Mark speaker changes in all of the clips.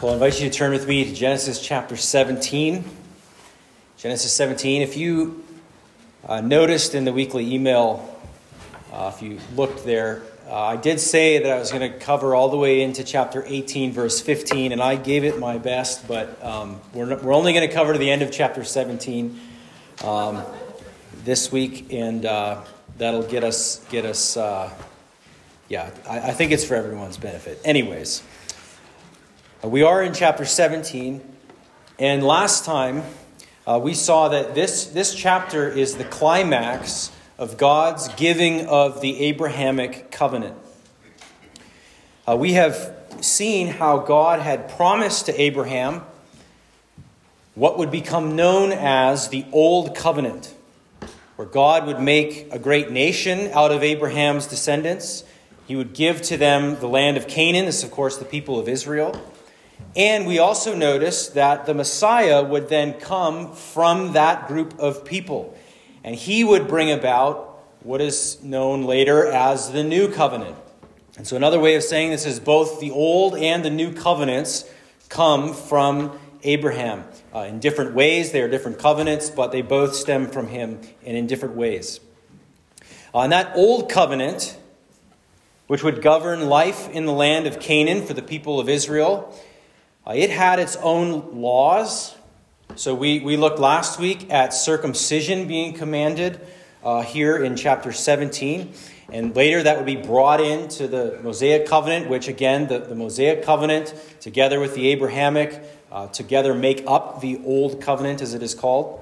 Speaker 1: Well, I invite you to turn with me to Genesis chapter 17. Genesis 17. If you uh, noticed in the weekly email, uh, if you looked there, uh, I did say that I was going to cover all the way into chapter 18, verse 15, and I gave it my best, but um, we're, we're only going to cover to the end of chapter 17 um, this week, and uh, that'll get us, get us uh, yeah, I, I think it's for everyone's benefit. Anyways. Uh, we are in chapter 17, and last time uh, we saw that this, this chapter is the climax of God's giving of the Abrahamic covenant. Uh, we have seen how God had promised to Abraham what would become known as the Old Covenant, where God would make a great nation out of Abraham's descendants. He would give to them the land of Canaan. This, of course, the people of Israel. And we also notice that the Messiah would then come from that group of people. And he would bring about what is known later as the new covenant. And so, another way of saying this is both the old and the new covenants come from Abraham. Uh, in different ways, they are different covenants, but they both stem from him and in different ways. Uh, that old covenant, which would govern life in the land of Canaan for the people of Israel, it had its own laws. So we, we looked last week at circumcision being commanded uh, here in chapter 17. And later that would be brought into the Mosaic covenant, which again, the, the Mosaic covenant, together with the Abrahamic, uh, together make up the Old Covenant, as it is called.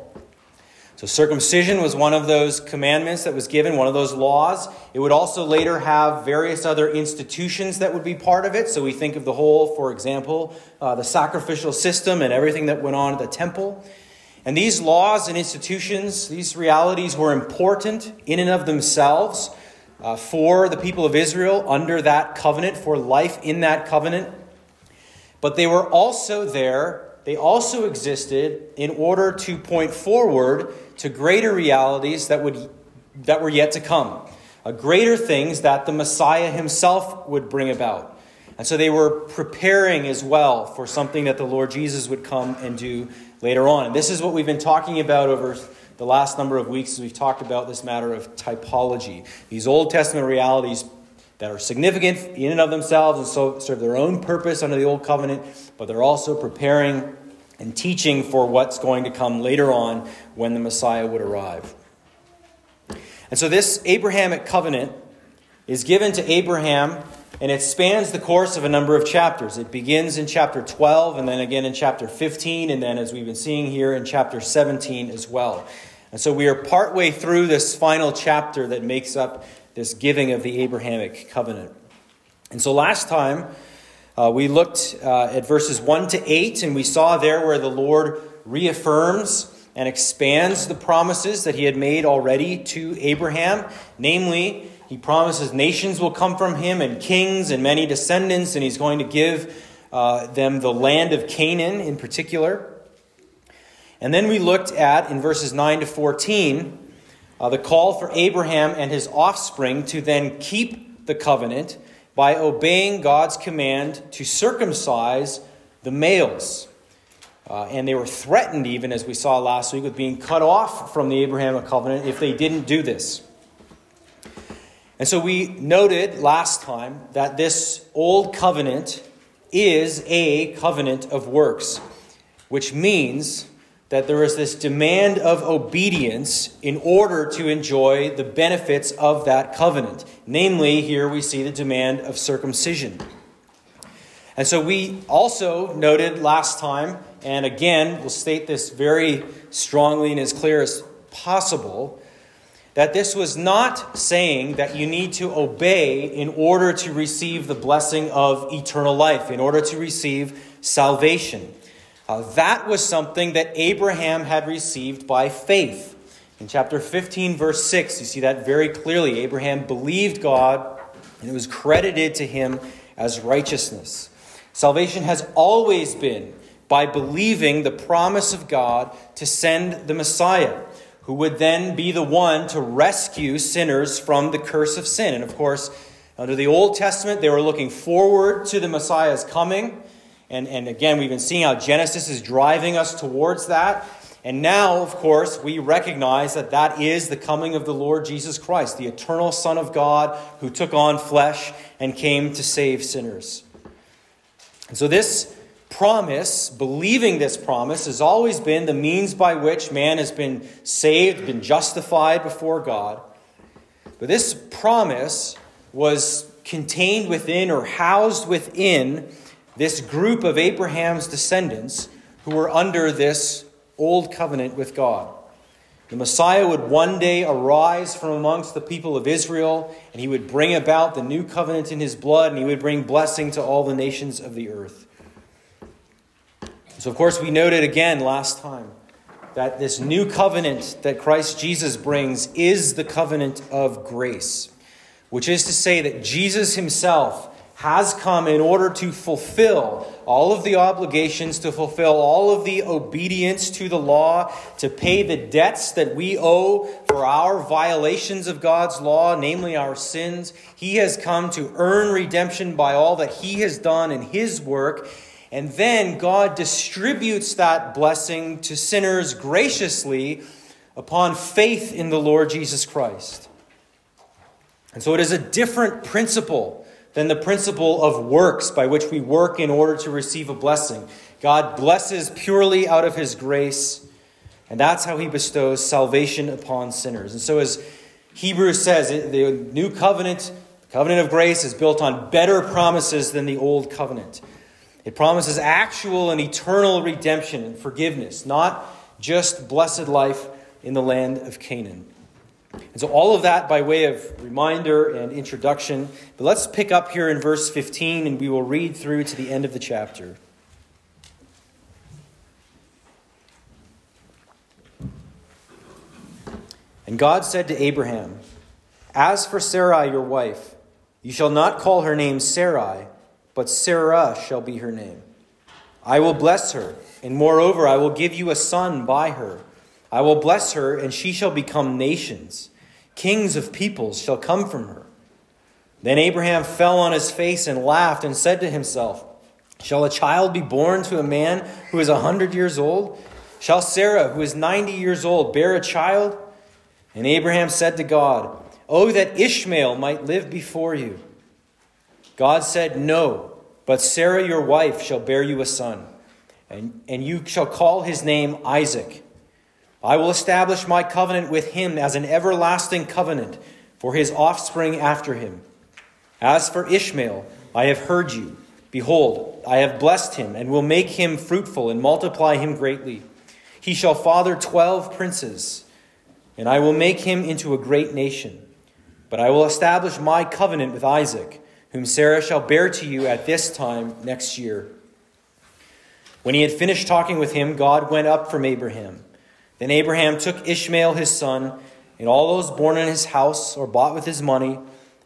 Speaker 1: So, circumcision was one of those commandments that was given, one of those laws. It would also later have various other institutions that would be part of it. So, we think of the whole, for example, uh, the sacrificial system and everything that went on at the temple. And these laws and institutions, these realities were important in and of themselves uh, for the people of Israel under that covenant, for life in that covenant. But they were also there they also existed in order to point forward to greater realities that, would, that were yet to come, uh, greater things that the Messiah himself would bring about. And so they were preparing as well for something that the Lord Jesus would come and do later on. And this is what we've been talking about over the last number of weeks as we've talked about this matter of typology. These Old Testament realities that are significant in and of themselves and so serve their own purpose under the Old Covenant, but they're also preparing and teaching for what's going to come later on when the Messiah would arrive. And so this Abrahamic covenant is given to Abraham, and it spans the course of a number of chapters. It begins in chapter 12, and then again in chapter 15, and then, as we've been seeing here, in chapter 17 as well. And so we are partway through this final chapter that makes up this giving of the Abrahamic covenant. And so last time, uh, we looked uh, at verses 1 to 8, and we saw there where the Lord reaffirms and expands the promises that he had made already to Abraham. Namely, he promises nations will come from him, and kings, and many descendants, and he's going to give uh, them the land of Canaan in particular. And then we looked at, in verses 9 to 14, uh, the call for Abraham and his offspring to then keep the covenant by obeying God's command to circumcise the males. Uh, and they were threatened, even as we saw last week, with being cut off from the Abrahamic covenant if they didn't do this. And so we noted last time that this old covenant is a covenant of works, which means that there is this demand of obedience in order to enjoy the benefits of that covenant. Namely, here we see the demand of circumcision. And so we also noted last time, and again, we'll state this very strongly and as clear as possible, that this was not saying that you need to obey in order to receive the blessing of eternal life, in order to receive salvation. Uh, that was something that Abraham had received by faith. In chapter 15, verse 6, you see that very clearly. Abraham believed God, and it was credited to him as righteousness. Salvation has always been by believing the promise of God to send the Messiah, who would then be the one to rescue sinners from the curse of sin. And of course, under the Old Testament, they were looking forward to the Messiah's coming. And, and again, we've been seeing how Genesis is driving us towards that. And now, of course, we recognize that that is the coming of the Lord Jesus Christ, the eternal Son of God who took on flesh and came to save sinners. And so, this promise, believing this promise, has always been the means by which man has been saved, been justified before God. But this promise was contained within or housed within this group of Abraham's descendants who were under this old covenant with God. The Messiah would one day arise from amongst the people of Israel, and he would bring about the new covenant in his blood, and he would bring blessing to all the nations of the earth. So, of course, we noted again last time that this new covenant that Christ Jesus brings is the covenant of grace, which is to say that Jesus himself has come in order to fulfill all of the obligations, to fulfill all of the obedience to the law, to pay the debts that we owe for our violations of God's law, namely our sins. He has come to earn redemption by all that He has done in His work. And then God distributes that blessing to sinners graciously upon faith in the Lord Jesus Christ. And so it is a different principle than the principle of works by which we work in order to receive a blessing. God blesses purely out of his grace, and that's how he bestows salvation upon sinners. And so, as Hebrews says, the new covenant, the covenant of grace, is built on better promises than the old covenant. It promises actual and eternal redemption and forgiveness, not just blessed life in the land of Canaan. And so, all of that by way of reminder and introduction. But let's pick up here in verse 15 and we will read through to the end of the chapter. And God said to Abraham, As for Sarai, your wife, you shall not call her name Sarai, but Sarah shall be her name. I will bless her, and moreover, I will give you a son by her. I will bless her, and she shall become nations. Kings of peoples shall come from her. Then Abraham fell on his face and laughed and said to himself, Shall a child be born to a man who is a hundred years old? Shall Sarah, who is ninety years old, bear a child? And Abraham said to God, Oh, that Ishmael might live before you. God said, No, but Sarah your wife shall bear you a son, and, and you shall call his name Isaac. I will establish my covenant with him as an everlasting covenant for his offspring after him. As for Ishmael, I have heard you. Behold, I have blessed him, and will make him fruitful and multiply him greatly. He shall father twelve princes, and I will make him into a great nation. But I will establish my covenant with Isaac, whom Sarah shall bear to you at this time next year. When he had finished talking with him, God went up from Abraham. Then Abraham took Ishmael his son, and all those born in his house or bought with his money,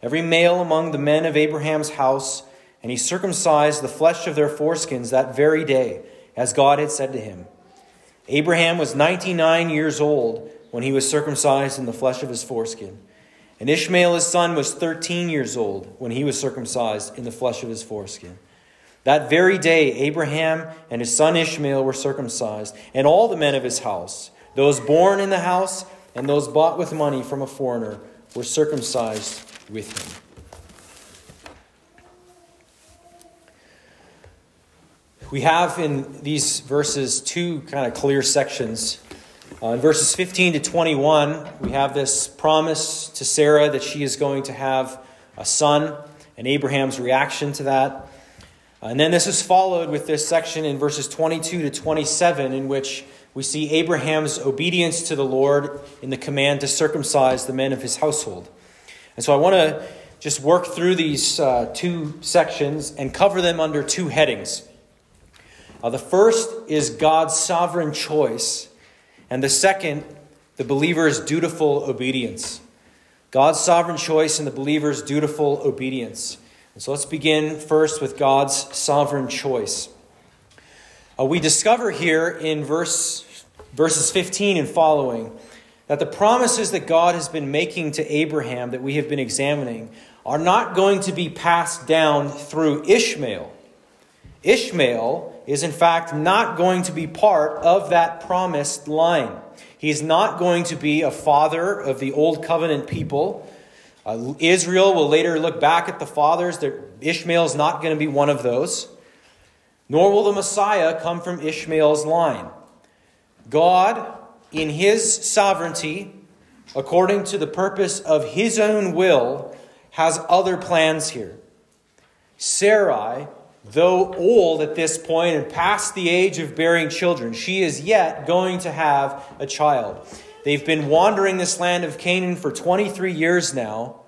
Speaker 1: every male among the men of Abraham's house, and he circumcised the flesh of their foreskins that very day, as God had said to him. Abraham was 99 years old when he was circumcised in the flesh of his foreskin. And Ishmael his son was 13 years old when he was circumcised in the flesh of his foreskin. That very day, Abraham and his son Ishmael were circumcised, and all the men of his house those born in the house and those bought with money from a foreigner were circumcised with him. We have in these verses two kind of clear sections. Uh, in verses 15 to 21, we have this promise to Sarah that she is going to have a son, and Abraham's reaction to that. And then this is followed with this section in verses 22 to 27, in which we see Abraham's obedience to the Lord in the command to circumcise the men of his household. And so I want to just work through these uh, two sections and cover them under two headings. Uh, the first is God's sovereign choice, and the second, the believer's dutiful obedience. God's sovereign choice and the believer's dutiful obedience. And so let's begin first with God's sovereign choice. Uh, we discover here in verse, verses 15 and following that the promises that God has been making to Abraham that we have been examining are not going to be passed down through Ishmael. Ishmael is in fact not going to be part of that promised line. He's not going to be a father of the old covenant people. Uh, Israel will later look back at the fathers. Ishmael is not going to be one of those. Nor will the Messiah come from Ishmael's line. God, in his sovereignty, according to the purpose of his own will, has other plans here. Sarai, though old at this point and past the age of bearing children, she is yet going to have a child. They've been wandering this land of Canaan for 23 years now.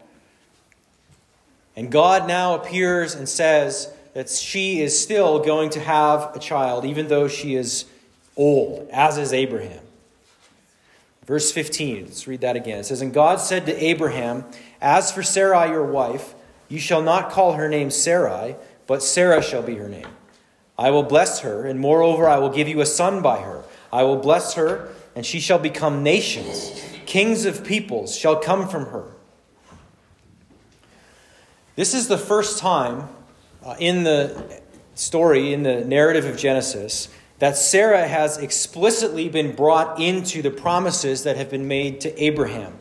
Speaker 1: And God now appears and says that she is still going to have a child, even though she is old, as is Abraham. Verse 15, let's read that again. It says, And God said to Abraham, As for Sarai your wife, you shall not call her name Sarai, but Sarah shall be her name. I will bless her, and moreover, I will give you a son by her. I will bless her, and she shall become nations. Kings of peoples shall come from her. This is the first time uh, in the story, in the narrative of Genesis, that Sarah has explicitly been brought into the promises that have been made to Abraham.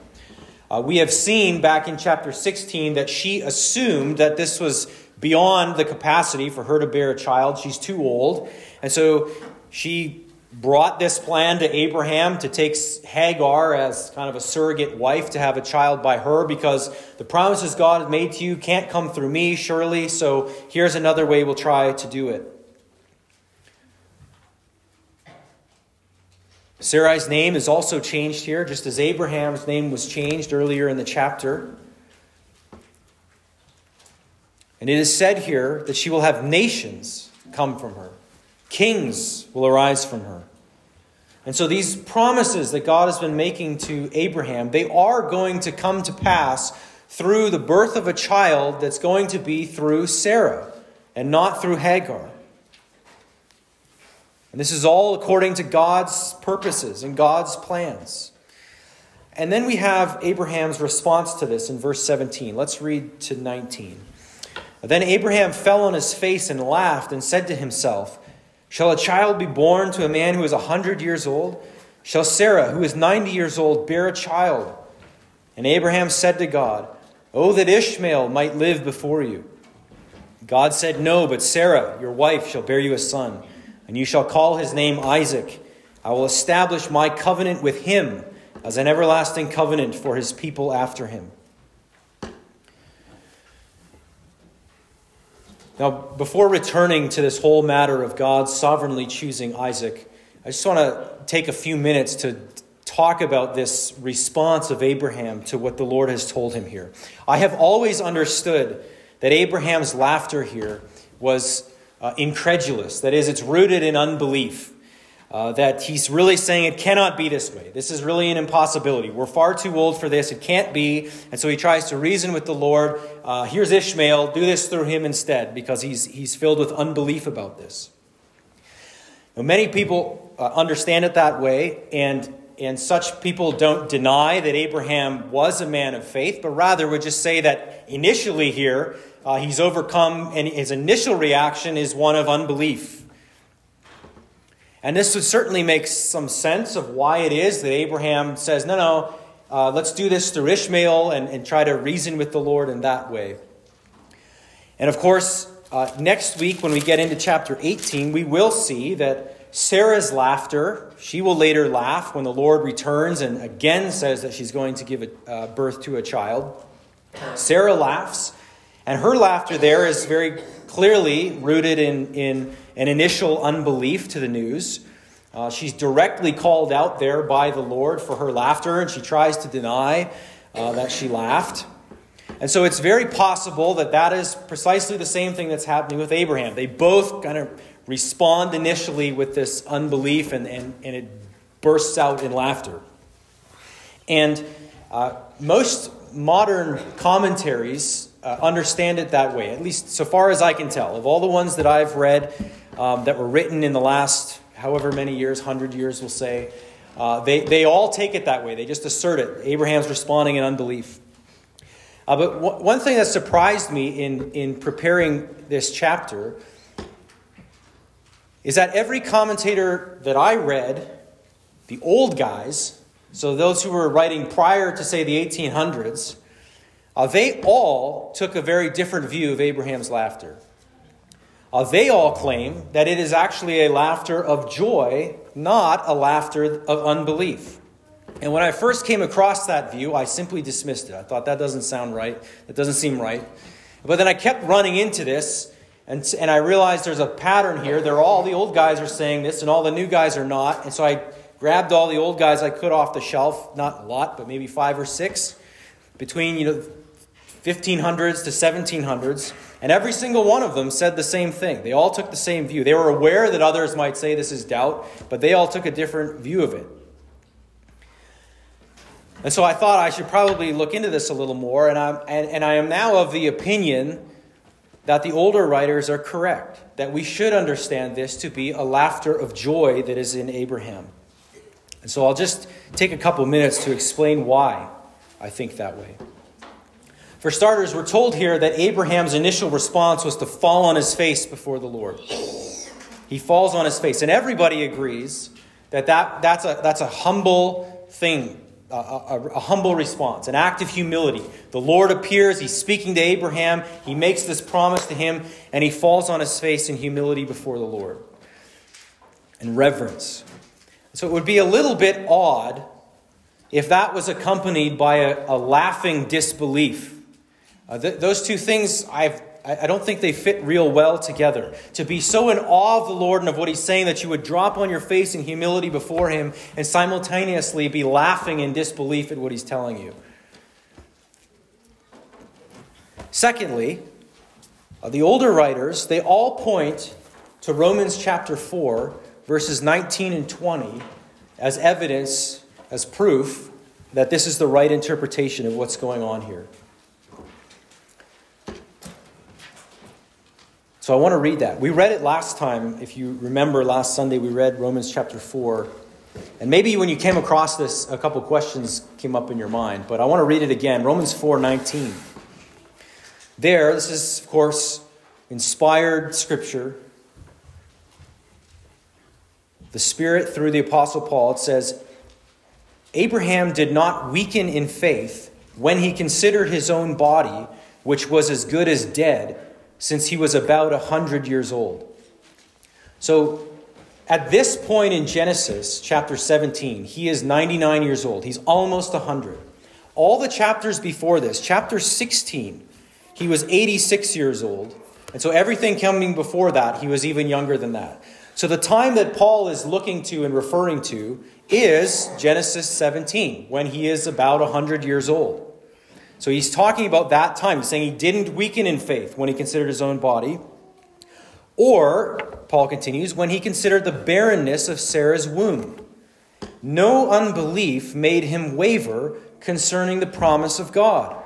Speaker 1: Uh, we have seen back in chapter 16 that she assumed that this was beyond the capacity for her to bear a child. She's too old. And so she brought this plan to Abraham to take Hagar as kind of a surrogate wife to have a child by her because the promises God made to you can't come through me, surely. So here's another way we'll try to do it. Sarai's name is also changed here, just as Abraham's name was changed earlier in the chapter. And it is said here that she will have nations come from her, kings will arise from her. And so these promises that God has been making to Abraham, they are going to come to pass through the birth of a child that's going to be through Sarah and not through Hagar. And this is all according to God's purposes and God's plans. And then we have Abraham's response to this in verse 17. Let's read to 19. Then Abraham fell on his face and laughed and said to himself, Shall a child be born to a man who is a hundred years old? Shall Sarah, who is ninety years old, bear a child? And Abraham said to God, Oh, that Ishmael might live before you. God said, No, but Sarah, your wife, shall bear you a son and you shall call his name Isaac. I will establish my covenant with him as an everlasting covenant for his people after him. Now, before returning to this whole matter of God sovereignly choosing Isaac, I just want to take a few minutes to talk about this response of Abraham to what the Lord has told him here. I have always understood that Abraham's laughter here was uh, incredulous. That is, it's rooted in unbelief. Uh, that he's really saying it cannot be this way. This is really an impossibility. We're far too old for this. It can't be. And so he tries to reason with the Lord. Uh, here's Ishmael. Do this through him instead because he's, he's filled with unbelief about this. Now, many people uh, understand it that way, and, and such people don't deny that Abraham was a man of faith, but rather would just say that initially here, uh, he's overcome, and his initial reaction is one of unbelief. And this would certainly make some sense of why it is that Abraham says, No, no, uh, let's do this through Ishmael and, and try to reason with the Lord in that way. And of course, uh, next week, when we get into chapter 18, we will see that Sarah's laughter, she will later laugh when the Lord returns and again says that she's going to give a, uh, birth to a child. Sarah laughs and her laughter there is very clearly rooted in, in an initial unbelief to the news. Uh, she's directly called out there by the Lord for her laughter, and she tries to deny uh, that she laughed. And so it's very possible that that is precisely the same thing that's happening with Abraham. They both kind of respond initially with this unbelief, and, and, and it bursts out in laughter. And uh, most modern commentaries uh, understand it that way, at least so far as I can tell. Of all the ones that I've read um, that were written in the last however many years, 100 years, we'll say, uh, they, they all take it that way. They just assert it. Abraham's responding in unbelief. Uh, but w- one thing that surprised me in, in preparing this chapter is that every commentator that I read, the old guys, so those who were writing prior to, say, the 1800s, uh, they all took a very different view of Abraham's laughter. Uh, they all claim that it is actually a laughter of joy, not a laughter of unbelief. And when I first came across that view, I simply dismissed it. I thought that doesn't sound right. That doesn't seem right. But then I kept running into this, and, and I realized there's a pattern here. They're all the old guys are saying this, and all the new guys are not. And so I grabbed all the old guys I could off the shelf, not a lot, but maybe five or six, between you know 1500s to 1700s, and every single one of them said the same thing. They all took the same view. They were aware that others might say this is doubt, but they all took a different view of it. And so I thought I should probably look into this a little more, and, I'm, and, and I am now of the opinion that the older writers are correct, that we should understand this to be a laughter of joy that is in Abraham. And so I'll just take a couple minutes to explain why I think that way. For starters, we're told here that Abraham's initial response was to fall on his face before the Lord. He falls on his face, and everybody agrees that, that that's, a, that's a humble thing, a, a, a humble response, an act of humility. The Lord appears, he's speaking to Abraham, he makes this promise to him, and he falls on his face in humility before the Lord. And reverence. So it would be a little bit odd if that was accompanied by a, a laughing disbelief uh, th- those two things, I've, I don't think they fit real well together. To be so in awe of the Lord and of what He's saying that you would drop on your face in humility before Him and simultaneously be laughing in disbelief at what He's telling you. Secondly, uh, the older writers, they all point to Romans chapter 4, verses 19 and 20, as evidence, as proof that this is the right interpretation of what's going on here. So I want to read that. We read it last time. If you remember last Sunday, we read Romans chapter 4. And maybe when you came across this, a couple questions came up in your mind, but I want to read it again. Romans 4 19. There, this is, of course, inspired scripture. The Spirit, through the Apostle Paul, it says, Abraham did not weaken in faith when he considered his own body, which was as good as dead since he was about 100 years old. So at this point in Genesis chapter 17, he is 99 years old. He's almost 100. All the chapters before this, chapter 16, he was 86 years old. And so everything coming before that, he was even younger than that. So the time that Paul is looking to and referring to is Genesis 17, when he is about 100 years old. So he's talking about that time. He's saying he didn't weaken in faith when he considered his own body. Or, Paul continues, when he considered the barrenness of Sarah's womb. No unbelief made him waver concerning the promise of God,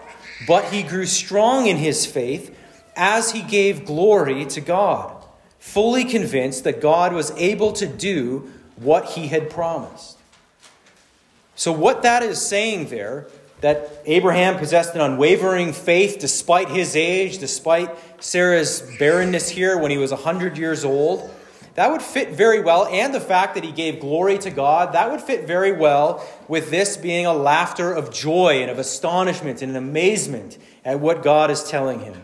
Speaker 1: but he grew strong in his faith as he gave glory to God, fully convinced that God was able to do what he had promised. So, what that is saying there that Abraham possessed an unwavering faith despite his age, despite Sarah's barrenness here when he was 100 years old. That would fit very well, and the fact that he gave glory to God, that would fit very well with this being a laughter of joy and of astonishment and amazement at what God is telling him.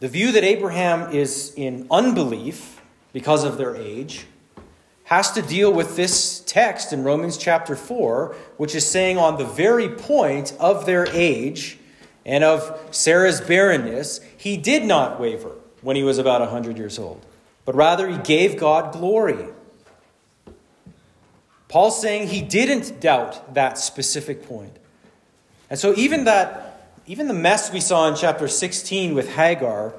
Speaker 1: The view that Abraham is in unbelief because of their age has to deal with this text in Romans chapter 4, which is saying on the very point of their age and of Sarah's barrenness, he did not waver when he was about 100 years old, but rather he gave God glory. Paul's saying he didn't doubt that specific point. And so even that even the mess we saw in chapter 16 with Hagar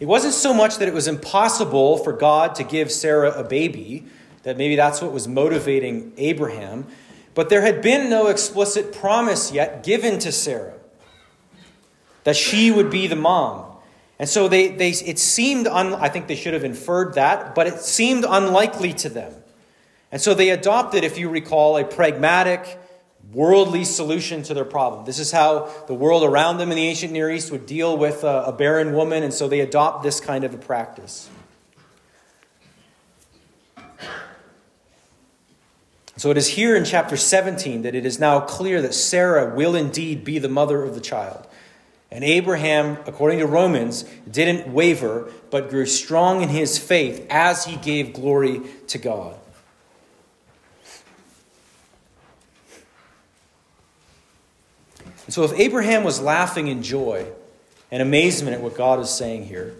Speaker 1: it wasn't so much that it was impossible for God to give Sarah a baby, that maybe that's what was motivating Abraham, but there had been no explicit promise yet given to Sarah that she would be the mom. And so they, they it seemed, un, I think they should have inferred that, but it seemed unlikely to them. And so they adopted, if you recall, a pragmatic, worldly solution to their problem. This is how the world around them in the ancient Near East would deal with a, a barren woman, and so they adopt this kind of a practice. So it is here in chapter 17 that it is now clear that Sarah will indeed be the mother of the child. And Abraham, according to Romans, didn't waver, but grew strong in his faith as he gave glory to God. And so, if Abraham was laughing in joy and amazement at what God is saying here,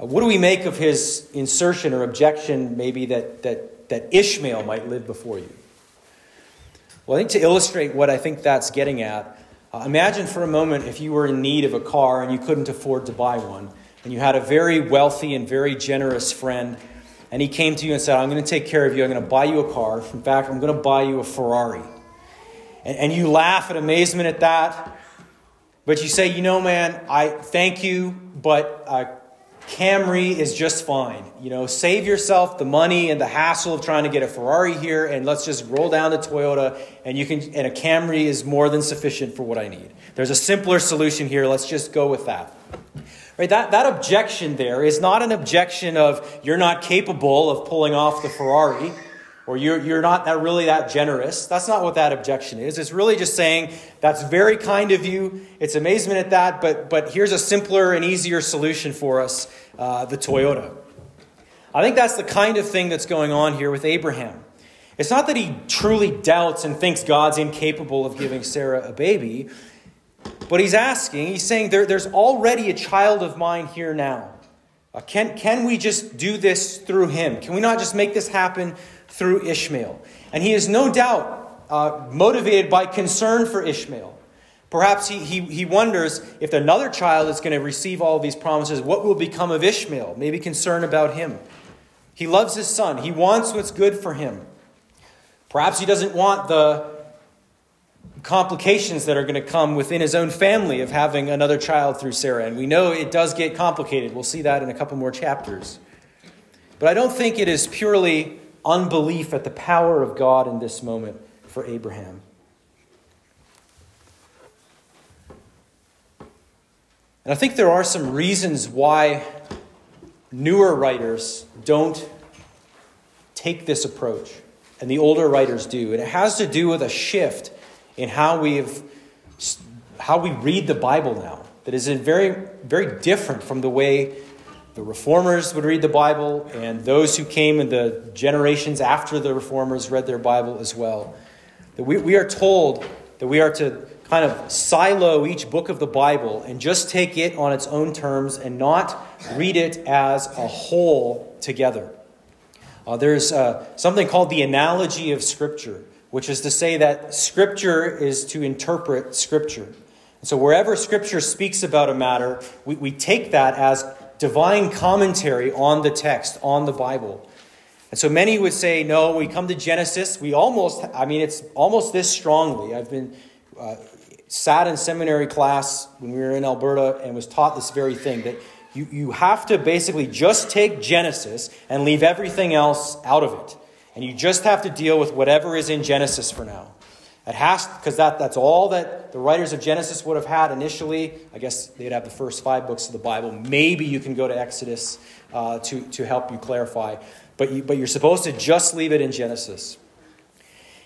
Speaker 1: uh, what do we make of his insertion or objection, maybe, that, that, that Ishmael might live before you? Well, I think to illustrate what I think that's getting at, uh, imagine for a moment if you were in need of a car and you couldn't afford to buy one, and you had a very wealthy and very generous friend, and he came to you and said, I'm going to take care of you. I'm going to buy you a car. In fact, I'm going to buy you a Ferrari. And, and you laugh in amazement at that, but you say, You know, man, I thank you, but uh, Camry is just fine. You know, save yourself the money and the hassle of trying to get a Ferrari here, and let's just roll down to Toyota, and you can. And a Camry is more than sufficient for what I need. There's a simpler solution here. Let's just go with that. Right? That that objection there is not an objection of you're not capable of pulling off the Ferrari or you're, you're not that really that generous. That's not what that objection is. It's really just saying, that's very kind of you. It's amazement at that, but, but here's a simpler and easier solution for us uh, the Toyota. I think that's the kind of thing that's going on here with Abraham. It's not that he truly doubts and thinks God's incapable of giving Sarah a baby, but he's asking, he's saying, there, there's already a child of mine here now. Uh, can, can we just do this through him? Can we not just make this happen through Ishmael. And he is no doubt uh, motivated by concern for Ishmael. Perhaps he, he, he wonders if another child is going to receive all these promises, what will become of Ishmael? Maybe concern about him. He loves his son, he wants what's good for him. Perhaps he doesn't want the complications that are going to come within his own family of having another child through Sarah. And we know it does get complicated. We'll see that in a couple more chapters. But I don't think it is purely unbelief at the power of God in this moment for Abraham. And I think there are some reasons why newer writers don't take this approach, and the older writers do. And it has to do with a shift in how we've how we read the Bible now that is very very different from the way the reformers would read the Bible, and those who came in the generations after the reformers read their Bible as well. That we, we are told that we are to kind of silo each book of the Bible and just take it on its own terms and not read it as a whole together. Uh, there's uh, something called the analogy of Scripture, which is to say that Scripture is to interpret Scripture. And so, wherever Scripture speaks about a matter, we, we take that as divine commentary on the text, on the Bible. And so many would say, no, we come to Genesis, we almost, I mean, it's almost this strongly. I've been uh, sat in seminary class when we were in Alberta and was taught this very thing that you, you have to basically just take Genesis and leave everything else out of it. And you just have to deal with whatever is in Genesis for now. It has because that, that's all that the writers of Genesis would have had initially. I guess they'd have the first five books of the Bible. Maybe you can go to Exodus uh, to, to help you clarify. But, you, but you're supposed to just leave it in Genesis.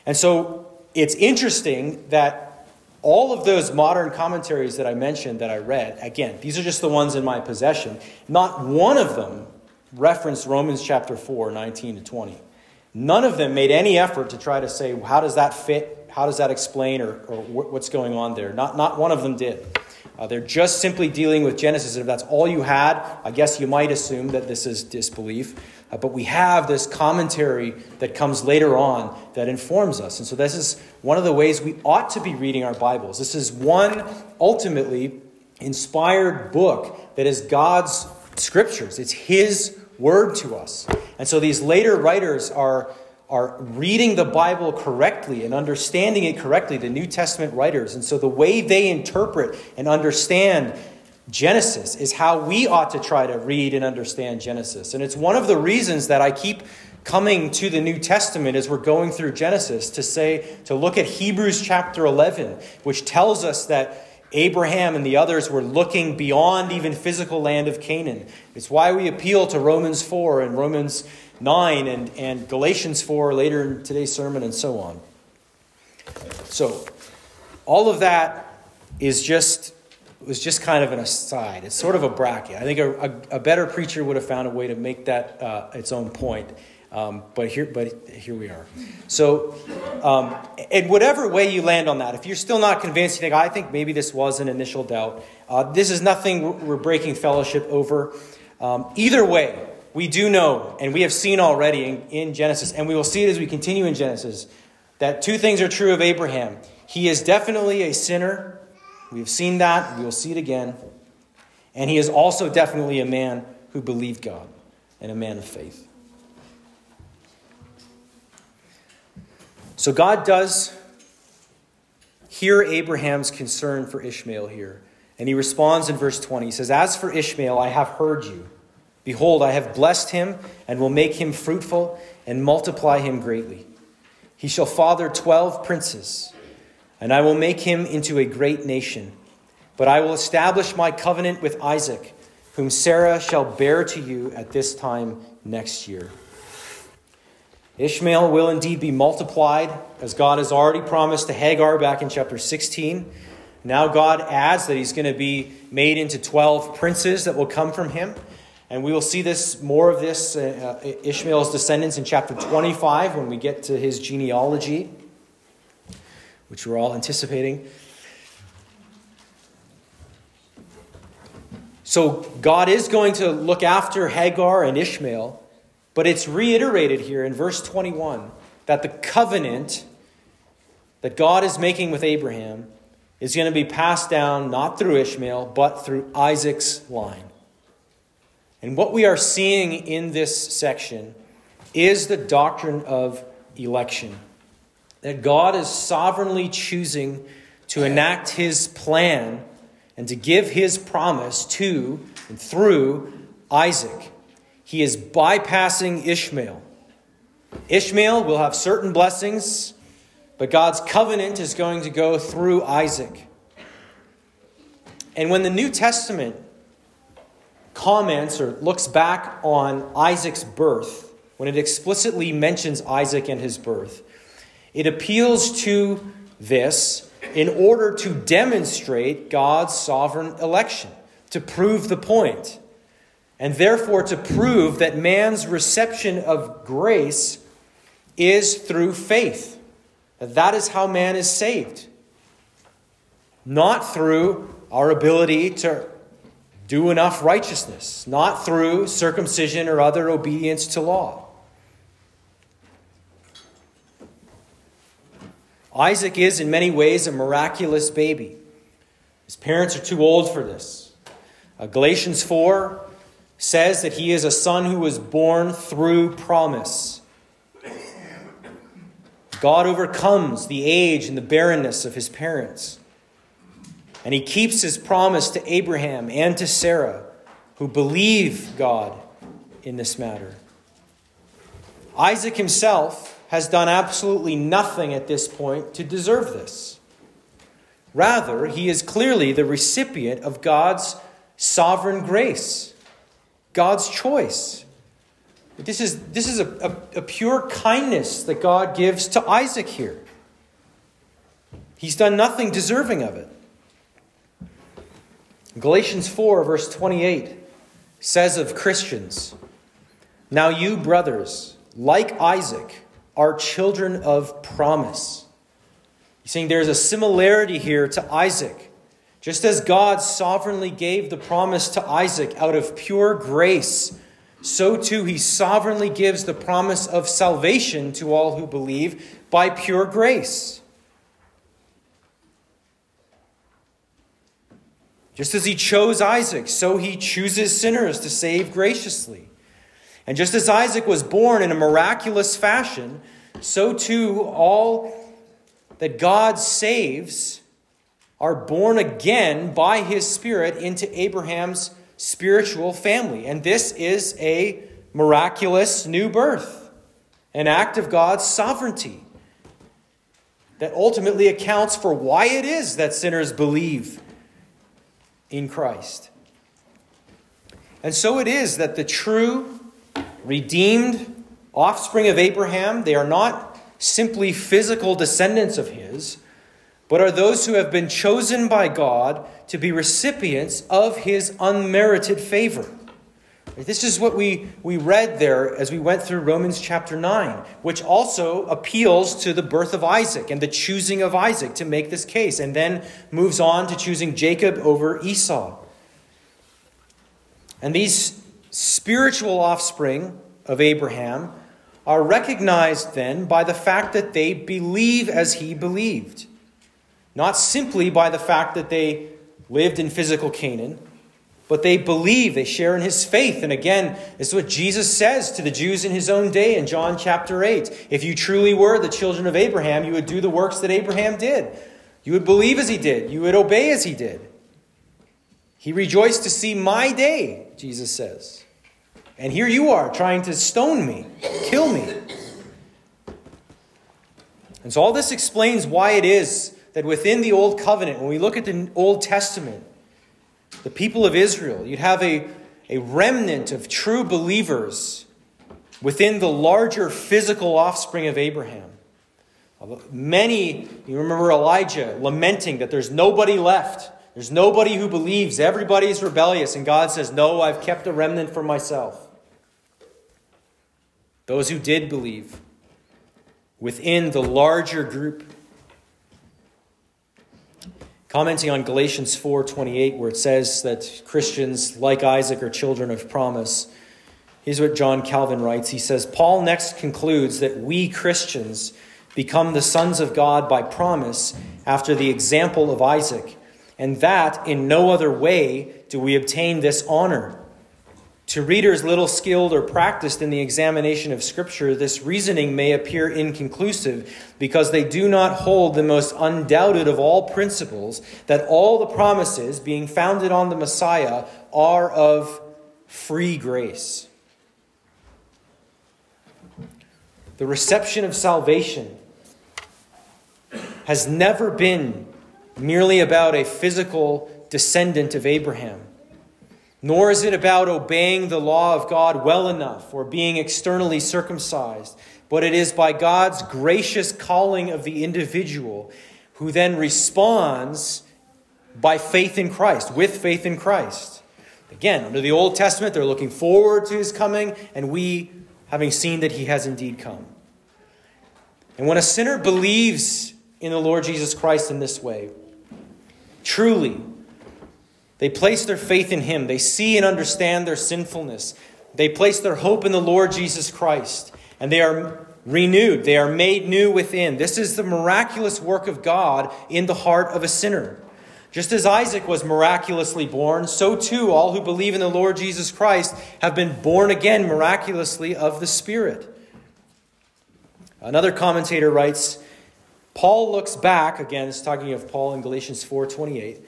Speaker 1: And so it's interesting that all of those modern commentaries that I mentioned that I read, again, these are just the ones in my possession, not one of them referenced Romans chapter 4, 19 to 20. None of them made any effort to try to say, how does that fit how does that explain or, or what's going on there? Not, not one of them did. Uh, they're just simply dealing with Genesis. And if that's all you had, I guess you might assume that this is disbelief. Uh, but we have this commentary that comes later on that informs us. And so, this is one of the ways we ought to be reading our Bibles. This is one ultimately inspired book that is God's scriptures, it's His word to us. And so, these later writers are are reading the Bible correctly and understanding it correctly, the New Testament writers. And so the way they interpret and understand Genesis is how we ought to try to read and understand Genesis. And it's one of the reasons that I keep coming to the New Testament as we're going through Genesis to say, to look at Hebrews chapter 11, which tells us that Abraham and the others were looking beyond even physical land of Canaan. It's why we appeal to Romans 4 and Romans 9 and, and Galatians 4 later in today's sermon and so on. So, all of that is just was just kind of an aside. It's sort of a bracket. I think a, a, a better preacher would have found a way to make that uh, its own point. Um, but here, but here we are. So, um, in whatever way you land on that, if you're still not convinced, you think I think maybe this was an initial doubt. Uh, this is nothing we're breaking fellowship over. Um, either way, we do know, and we have seen already in, in Genesis, and we will see it as we continue in Genesis, that two things are true of Abraham. He is definitely a sinner. We have seen that. We will see it again. And he is also definitely a man who believed God and a man of faith. So God does hear Abraham's concern for Ishmael here. And he responds in verse 20. He says, As for Ishmael, I have heard you. Behold, I have blessed him and will make him fruitful and multiply him greatly. He shall father twelve princes, and I will make him into a great nation. But I will establish my covenant with Isaac, whom Sarah shall bear to you at this time next year. Ishmael will indeed be multiplied, as God has already promised to Hagar back in chapter 16. Now God adds that he's going to be made into 12 princes that will come from him. And we will see this more of this, uh, uh Ishmael's descendants, in chapter 25 when we get to his genealogy, which we're all anticipating. So God is going to look after Hagar and Ishmael. But it's reiterated here in verse 21 that the covenant that God is making with Abraham is going to be passed down not through Ishmael, but through Isaac's line. And what we are seeing in this section is the doctrine of election. That God is sovereignly choosing to enact his plan and to give his promise to and through Isaac he is bypassing Ishmael. Ishmael will have certain blessings, but God's covenant is going to go through Isaac. And when the New Testament comments or looks back on Isaac's birth, when it explicitly mentions Isaac and his birth, it appeals to this in order to demonstrate God's sovereign election, to prove the point and therefore to prove that man's reception of grace is through faith. That is how man is saved. Not through our ability to do enough righteousness, not through circumcision or other obedience to law. Isaac is, in many ways, a miraculous baby. His parents are too old for this. Uh, Galatians 4 says that he is a son who was born through promise. God overcomes the age and the barrenness of his parents. And he keeps his promise to Abraham and to Sarah, who believe God in this matter. Isaac himself has done absolutely nothing at this point to deserve this. Rather, he is clearly the recipient of God's sovereign grace. God's choice. This is, this is a, a, a pure kindness that God gives to Isaac here. He's done nothing deserving of it. Galatians 4, verse 28 says of Christians, Now you, brothers, like Isaac, are children of promise. He's saying there's a similarity here to Isaac. Just as God sovereignly gave the promise to Isaac out of pure grace, so too he sovereignly gives the promise of salvation to all who believe by pure grace. Just as he chose Isaac, so he chooses sinners to save graciously. And just as Isaac was born in a miraculous fashion, so too all that God saves are born again by his Spirit into Abraham's spiritual family. And this is a miraculous new birth. an act of God's sovereignty that ultimately accounts for why it is that sinners believe in Christ. And so it is that the true, redeemed offspring of Abraham, they are not simply physical descendants of his, but are those who have been chosen by God to be recipients of his unmerited favor. This is what we, we read there as we went through Romans chapter 9, which also appeals to the birth of Isaac and the choosing of Isaac to make this case, and then moves on to choosing Jacob over Esau. And these spiritual offspring of Abraham are recognized then by the fact that they believe as he believed, not simply by the fact that they lived in physical Canaan but they believe, they share in his faith. And again, this is what Jesus says to the Jews in his own day in John chapter 8. If you truly were the children of Abraham, you would do the works that Abraham did. You would believe as he did, you would obey as he did. He rejoiced to see my day, Jesus says. And here you are trying to stone me, kill me. And so all this explains why it is that within the Old Covenant, when we look at the Old Testament, the people of Israel. You'd have a, a remnant of true believers within the larger physical offspring of Abraham. Many, you remember Elijah lamenting that there's nobody left. There's nobody who believes. Everybody's rebellious. And God says, No, I've kept a remnant for myself. Those who did believe within the larger group commenting on Galatians 4:28 where it says that Christians like Isaac are children of promise. Here's what John Calvin writes. He says, "Paul next concludes that we Christians become the sons of God by promise after the example of Isaac, and that in no other way do we obtain this honor." To readers little skilled or practiced in the examination of Scripture, this reasoning may appear inconclusive because they do not hold the most undoubted of all principles that all the promises, being founded on the Messiah, are of free grace. The reception of salvation has never been merely about a physical descendant of Abraham. Nor is it about obeying the law of God well enough or being externally circumcised, but it is by God's gracious calling of the individual who then responds by faith in Christ, with faith in Christ. Again, under the Old Testament, they're looking forward to his coming, and we, having seen that he has indeed come. And when a sinner believes in the Lord Jesus Christ in this way, truly, they place their faith in Him. They see and understand their sinfulness. They place their hope in the Lord Jesus Christ. And they are renewed. They are made new within. This is the miraculous work of God in the heart of a sinner. Just as Isaac was miraculously born, so too all who believe in the Lord Jesus Christ have been born again miraculously of the Spirit. Another commentator writes, Paul looks back, again, it's talking of Paul in Galatians 4:28.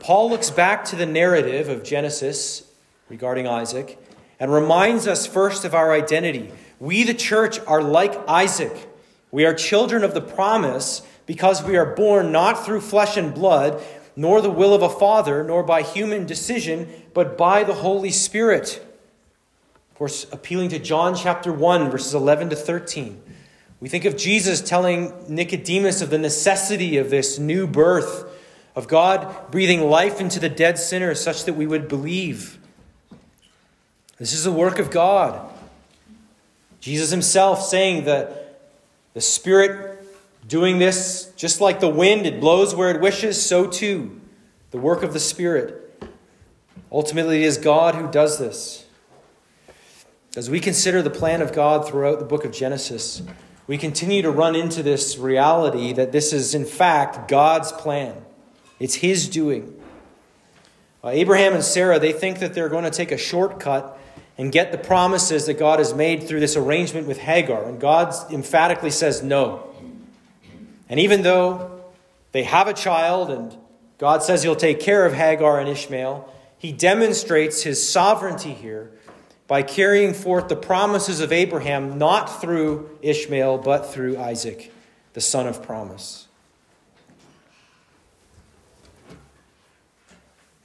Speaker 1: Paul looks back to the narrative of Genesis regarding Isaac and reminds us first of our identity. We, the church, are like Isaac. We are children of the promise because we are born not through flesh and blood, nor the will of a father, nor by human decision, but by the Holy Spirit. Of course, appealing to John chapter 1, verses 11 to 13. We think of Jesus telling Nicodemus of the necessity of this new birth of God breathing life into the dead sinner such that we would believe. This is the work of God. Jesus himself saying that the Spirit doing this, just like the wind, it blows where it wishes, so too the work of the Spirit. Ultimately, it is God who does this. As we consider the plan of God throughout the book of Genesis, we continue to run into this reality that this is, in fact, God's plan. It's his doing. Uh, Abraham and Sarah, they think that they're going to take a shortcut and get the promises that God has made through this arrangement with Hagar. And God emphatically says no. And even though they have a child and God says he'll take care of Hagar and Ishmael, he demonstrates his sovereignty here by carrying forth the promises of Abraham, not through Ishmael, but through Isaac, the son of promise.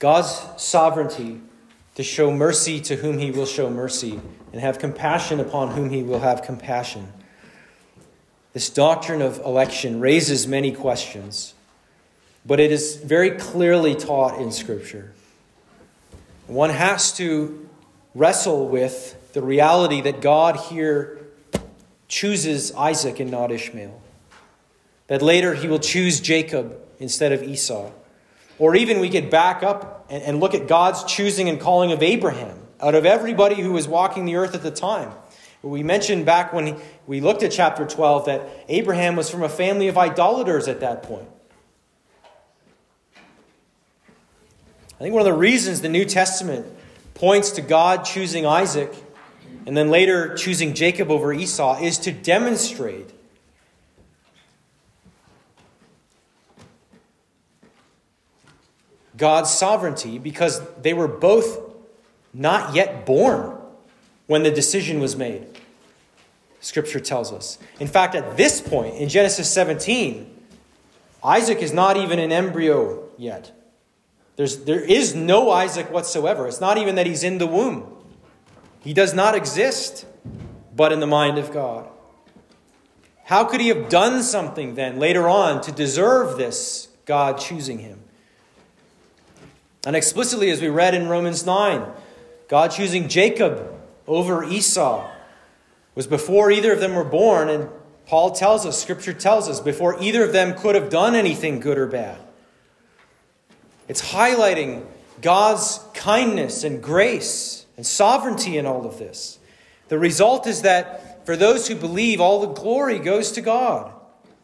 Speaker 1: God's sovereignty to show mercy to whom he will show mercy, and have compassion upon whom he will have compassion. This doctrine of election raises many questions, but it is very clearly taught in Scripture. One has to wrestle with the reality that God here chooses Isaac and not Ishmael, that later he will choose Jacob instead of Esau. Or even we could back up and, and look at God's choosing and calling of Abraham out of everybody who was walking the earth at the time. We mentioned back when we looked at chapter 12 that Abraham was from a family of idolaters at that point. I think one of the reasons the New Testament points to God choosing Isaac and then later choosing Jacob over Esau is to demonstrate God's sovereignty because they were both not yet born when the decision was made. Scripture tells us. In fact, at this point in Genesis 17, Isaac is not even an embryo yet. There's, there is no Isaac whatsoever. It's not even that he's in the womb. He does not exist, but in the mind of God. How could he have done something then later on to deserve this God choosing him? And explicitly, as we read in Romans 9, God choosing Jacob over Esau was before either of them were born. And Paul tells us, Scripture tells us, before either of them could have done anything good or bad. It's highlighting God's kindness and grace and sovereignty in all of this. The result is that for those who believe, all the glory goes to God.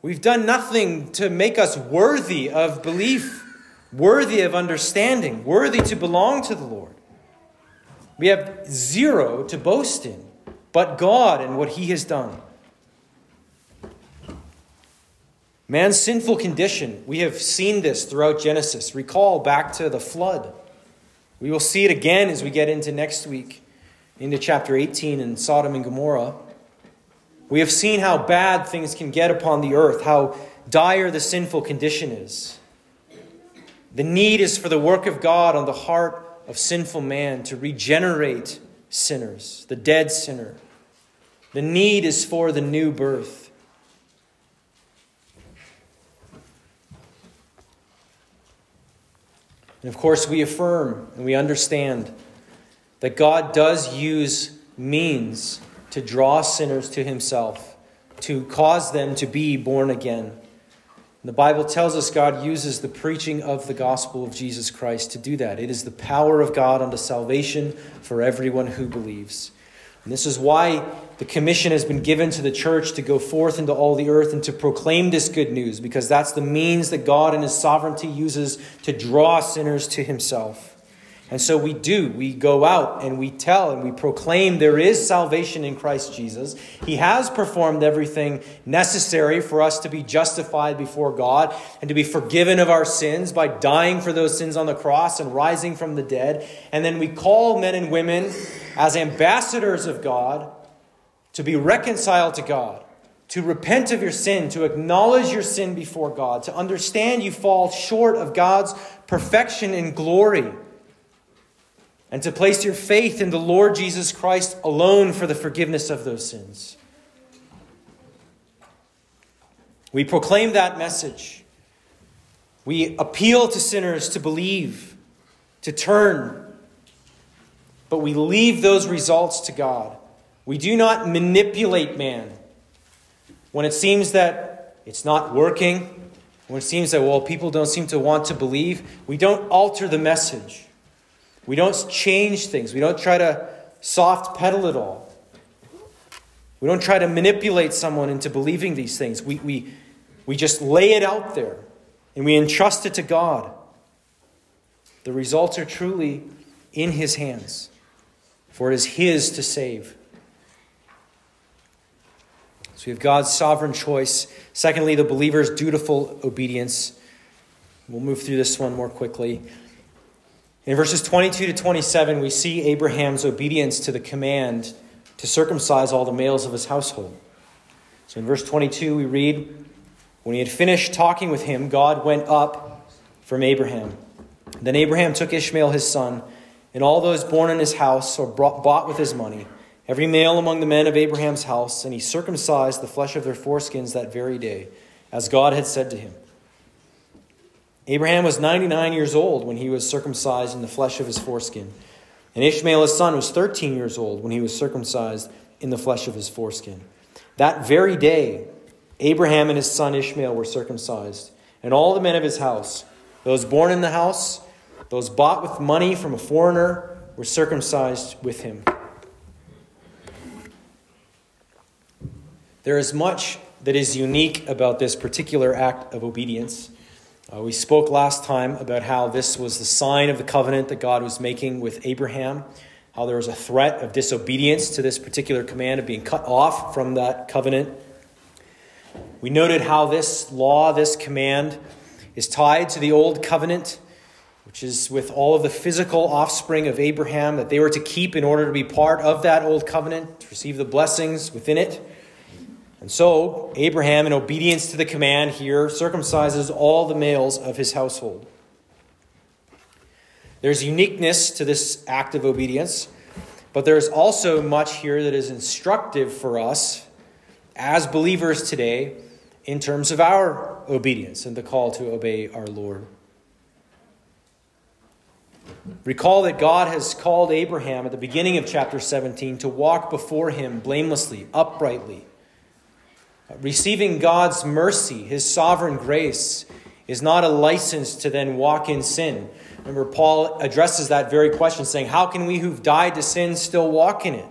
Speaker 1: We've done nothing to make us worthy of belief worthy of understanding, worthy to belong to the Lord. We have zero to boast in, but God and what He has done. Man's sinful condition, we have seen this throughout Genesis. Recall back to the flood. We will see it again as we get into next week, into chapter 18 in Sodom and Gomorrah. We have seen how bad things can get upon the earth, how dire the sinful condition is. The need is for the work of God on the heart of sinful man to regenerate sinners, the dead sinner. The need is for the new birth. And of course, we affirm and we understand that God does use means to draw sinners to himself, to cause them to be born again. The Bible tells us God uses the preaching of the gospel of Jesus Christ to do that. It is the power of God unto salvation for everyone who believes. And this is why the commission has been given to the church to go forth into all the earth and to proclaim this good news, because that's the means that God in His sovereignty uses to draw sinners to Himself. And so we do. We go out and we tell and we proclaim there is salvation in Christ Jesus. He has performed everything necessary for us to be justified before God and to be forgiven of our sins by dying for those sins on the cross and rising from the dead. And then we call men and women as ambassadors of God to be reconciled to God, to repent of your sin, to acknowledge your sin before God, to understand you fall short of God's perfection and glory and to place your faith in the Lord Jesus Christ alone for the forgiveness of those sins. We proclaim that message. We appeal to sinners to believe, to turn, but we leave those results to God. We do not manipulate man. When it seems that it's not working, when it seems that, well, people don't seem to want to believe, we don't alter the message. We don't change things. We don't try to soft pedal it all. We don't try to manipulate someone into believing these things. We, we, we just lay it out there and we entrust it to God. The results are truly in His hands, for it is His to save. So we have God's sovereign choice. Secondly, the believer's dutiful obedience. We'll move through this one more quickly. In verses 22 to 27, we see Abraham's obedience to the command to circumcise all the males of his household. So in verse 22, we read, When he had finished talking with him, God went up from Abraham. Then Abraham took Ishmael his son, and all those born in his house or brought, bought with his money, every male among the men of Abraham's house, and he circumcised the flesh of their foreskins that very day, as God had said to him. Abraham was 99 years old when he was circumcised in the flesh of his foreskin. And Ishmael, his son, was 13 years old when he was circumcised in the flesh of his foreskin. That very day, Abraham and his son Ishmael were circumcised, and all the men of his house, those born in the house, those bought with money from a foreigner, were circumcised with him. There is much that is unique about this particular act of obedience. Uh, we spoke last time about how this was the sign of the covenant that God was making with Abraham, how there was a threat of disobedience to this particular command of being cut off from that covenant. We noted how this law, this command, is tied to the old covenant, which is with all of the physical offspring of Abraham that they were to keep in order to be part of that old covenant, to receive the blessings within it. And so, Abraham, in obedience to the command here, circumcises all the males of his household. There's uniqueness to this act of obedience, but there's also much here that is instructive for us as believers today in terms of our obedience and the call to obey our Lord. Recall that God has called Abraham at the beginning of chapter 17 to walk before him blamelessly, uprightly Receiving God's mercy, His sovereign grace, is not a license to then walk in sin. Remember, Paul addresses that very question, saying, How can we who've died to sin still walk in it?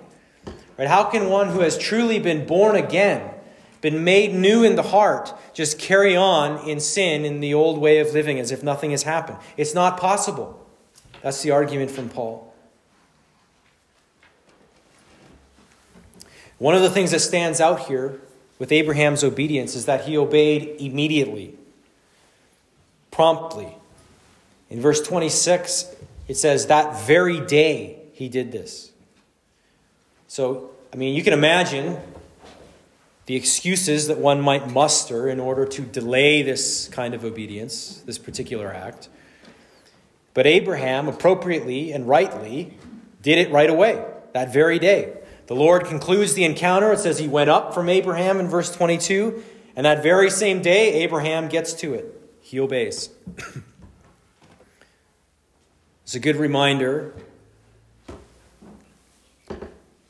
Speaker 1: Right? How can one who has truly been born again, been made new in the heart, just carry on in sin in the old way of living as if nothing has happened? It's not possible. That's the argument from Paul. One of the things that stands out here with Abraham's obedience is that he obeyed immediately, promptly. In verse 26, it says, That very day he did this. So, I mean, you can imagine the excuses that one might muster in order to delay this kind of obedience, this particular act. But Abraham, appropriately and rightly, did it right away, that very day. The Lord concludes the encounter. It says he went up from Abraham in verse 22, and that very same day, Abraham gets to it. He obeys. it's a good reminder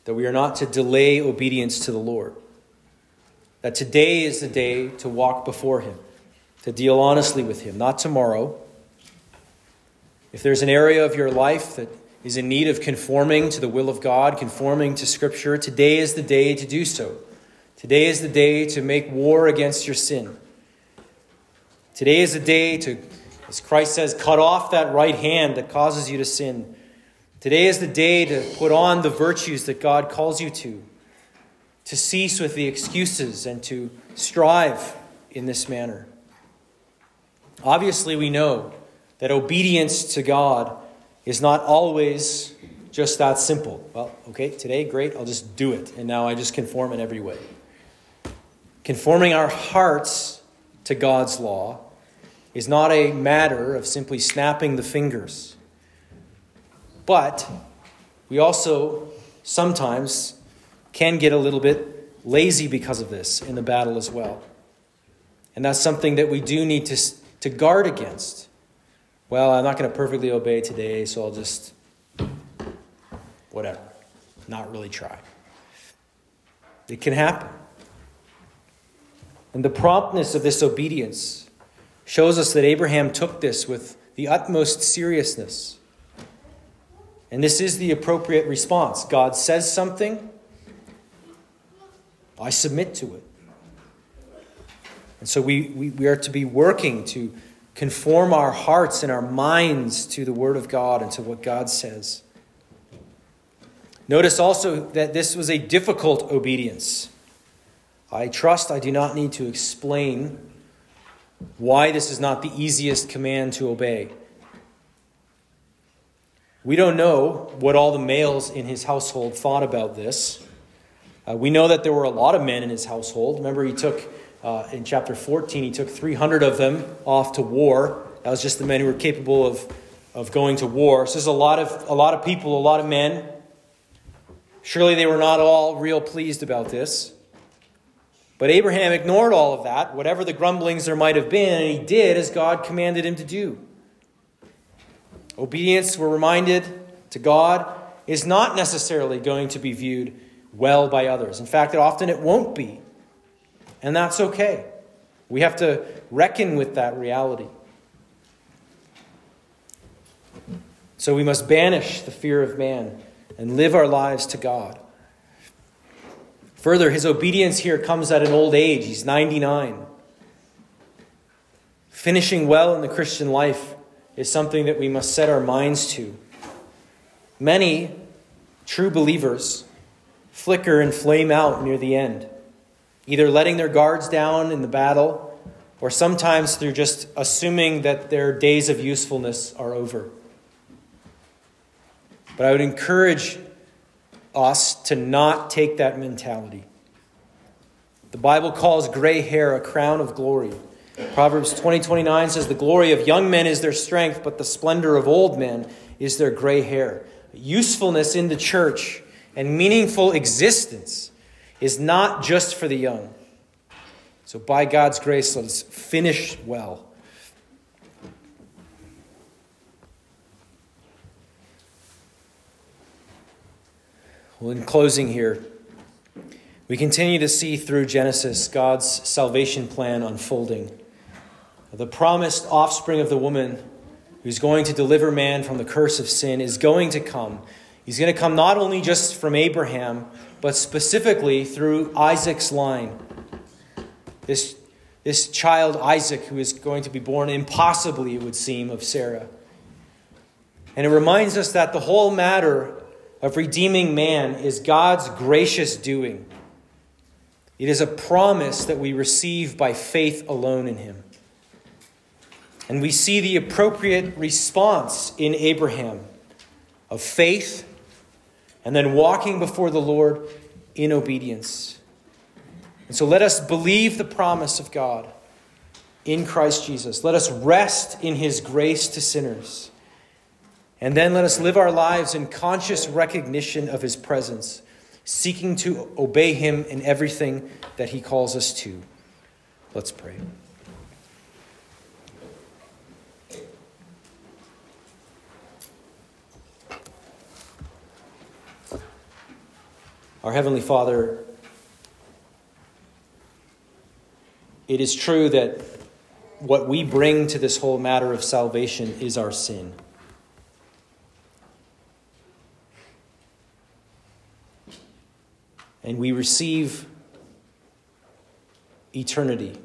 Speaker 1: that we are not to delay obedience to the Lord. That today is the day to walk before Him, to deal honestly with Him, not tomorrow. If there's an area of your life that is in need of conforming to the will of God, conforming to Scripture, today is the day to do so. Today is the day to make war against your sin. Today is the day to, as Christ says, cut off that right hand that causes you to sin. Today is the day to put on the virtues that God calls you to, to cease with the excuses and to strive in this manner. Obviously, we know that obedience to God is not always just that simple. Well, okay, today, great, I'll just do it. And now I just conform in every way. Conforming our hearts to God's law is not a matter of simply snapping the fingers. But we also sometimes can get a little bit lazy because of this in the battle as well. And that's something that we do need to, to guard against well, I'm not going to perfectly obey today, so I'll just, whatever, not really try. It can happen. And the promptness of this obedience shows us that Abraham took this with the utmost seriousness. And this is the appropriate response. God says something, I submit to it. And so we, we, we are to be working to conform our hearts and our minds to the Word of God and to what God says. Notice also that this was a difficult obedience. I trust I do not need to explain why this is not the easiest command to obey. We don't know what all the males in his household thought about this. Uh, we know that there were a lot of men in his household. Remember, he took, uh, in chapter 14, he took 300 of them off to war. That was just the men who were capable of, of going to war. So there's a lot of, a lot of people, a lot of men. Surely they were not all real pleased about this. But Abraham ignored all of that, whatever the grumblings there might have been, and he did as God commanded him to do. Obedience, we're reminded, to God is not necessarily going to be viewed well by others. In fact, often it won't be. And that's okay. We have to reckon with that reality. So we must banish the fear of man and live our lives to God. Further, his obedience here comes at an old age. He's 99. Finishing well in the Christian life is something that we must set our minds to. Many true believers flicker and flame out near the end, either letting their guards down in the battle or sometimes through just assuming that their days of usefulness are over. But I would encourage us to not take that mentality. The Bible calls gray hair a crown of glory. Proverbs 20 29 says, The glory of young men is their strength, but the splendor of old men is their gray hair. Usefulness in the church and meaningful existence is not just for the young. So, by God's grace, let us finish well. Well, in closing here, we continue to see through Genesis God's salvation plan unfolding. The promised offspring of the woman who's going to deliver man from the curse of sin is going to come. He's going to come not only just from Abraham, but specifically through Isaac's line. This, this child, Isaac, who is going to be born impossibly, it would seem, of Sarah. And it reminds us that the whole matter of redeeming man is God's gracious doing. It is a promise that we receive by faith alone in Him. And we see the appropriate response in Abraham of faith and then walking before the Lord in obedience. And so let us believe the promise of God in Christ Jesus. Let us rest in His grace to sinners. And then let us live our lives in conscious recognition of his presence, seeking to obey him in everything that he calls us to. Let's pray. Our Heavenly Father, it is true that what we bring to this whole matter of salvation is our sin. and we receive eternity.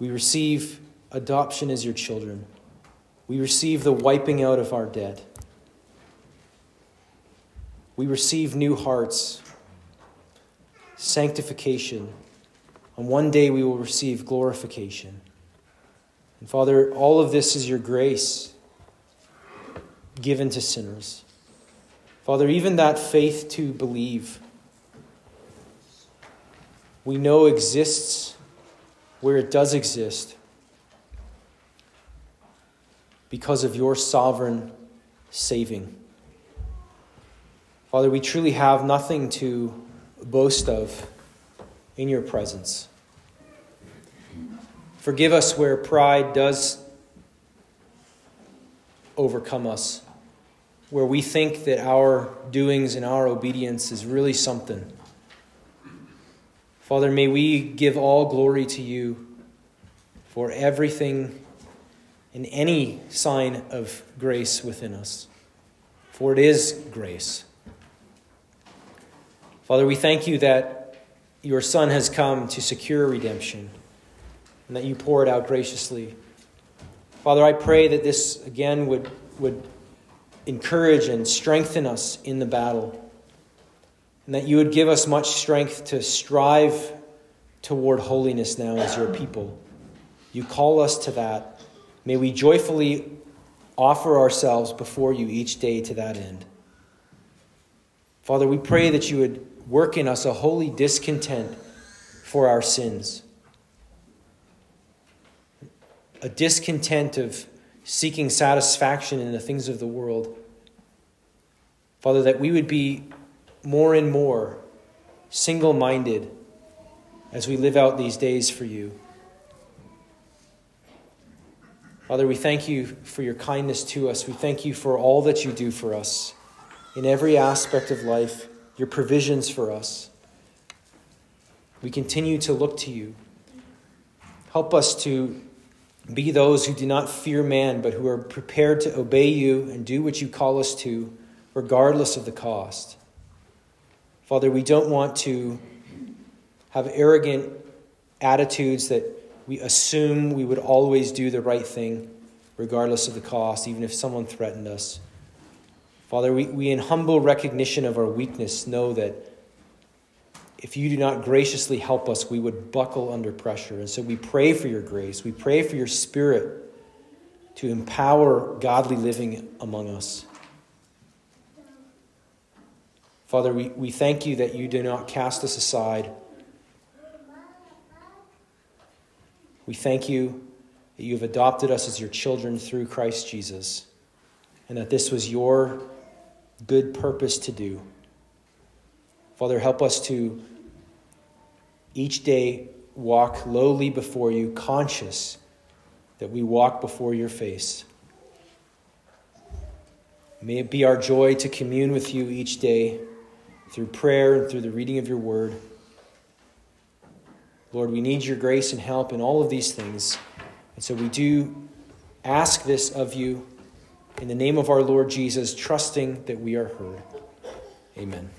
Speaker 1: We receive adoption as your children. We receive the wiping out of our debt. We receive new hearts, sanctification, and one day we will receive glorification. And Father, all of this is your grace given to sinners. Father, even that faith to believe we know exists where it does exist because of your sovereign saving. Father, we truly have nothing to boast of in your presence. Forgive us where pride does overcome us, where we think that our doings and our obedience is really something Father, may we give all glory to you for everything and any sign of grace within us, for it is grace. Father, we thank you that your Son has come to secure redemption and that you pour it out graciously. Father, I pray that this again would, would encourage and strengthen us in the battle and that you would give us much strength to strive toward holiness now as your people. You call us to that. May we joyfully offer ourselves before you each day to that end. Father, we pray that you would work in us a holy discontent for our sins, a discontent of seeking satisfaction in the things of the world. Father, that we would be more and more single minded as we live out these days for you. Father, we thank you for your kindness to us. We thank you for all that you do for us in every aspect of life, your provisions for us. We continue to look to you. Help us to be those who do not fear man, but who are prepared to obey you and do what you call us to, regardless of the cost. Father, we don't want to have arrogant attitudes that we assume we would always do the right thing, regardless of the cost, even if someone threatened us. Father, we, we in humble recognition of our weakness know that if you do not graciously help us, we would buckle under pressure. And so we pray for your grace. We pray for your spirit to empower godly living among us. Father, we, we thank you that you do not cast us aside. We thank you that you have adopted us as your children through Christ Jesus, and that this was your good purpose to do. Father, help us to each day walk lowly before you, conscious that we walk before your face. May it be our joy to commune with you each day through prayer and through the reading of your word. Lord, we need your grace and help in all of these things. And so we do ask this of you in the name of our Lord Jesus, trusting that we are heard. Amen.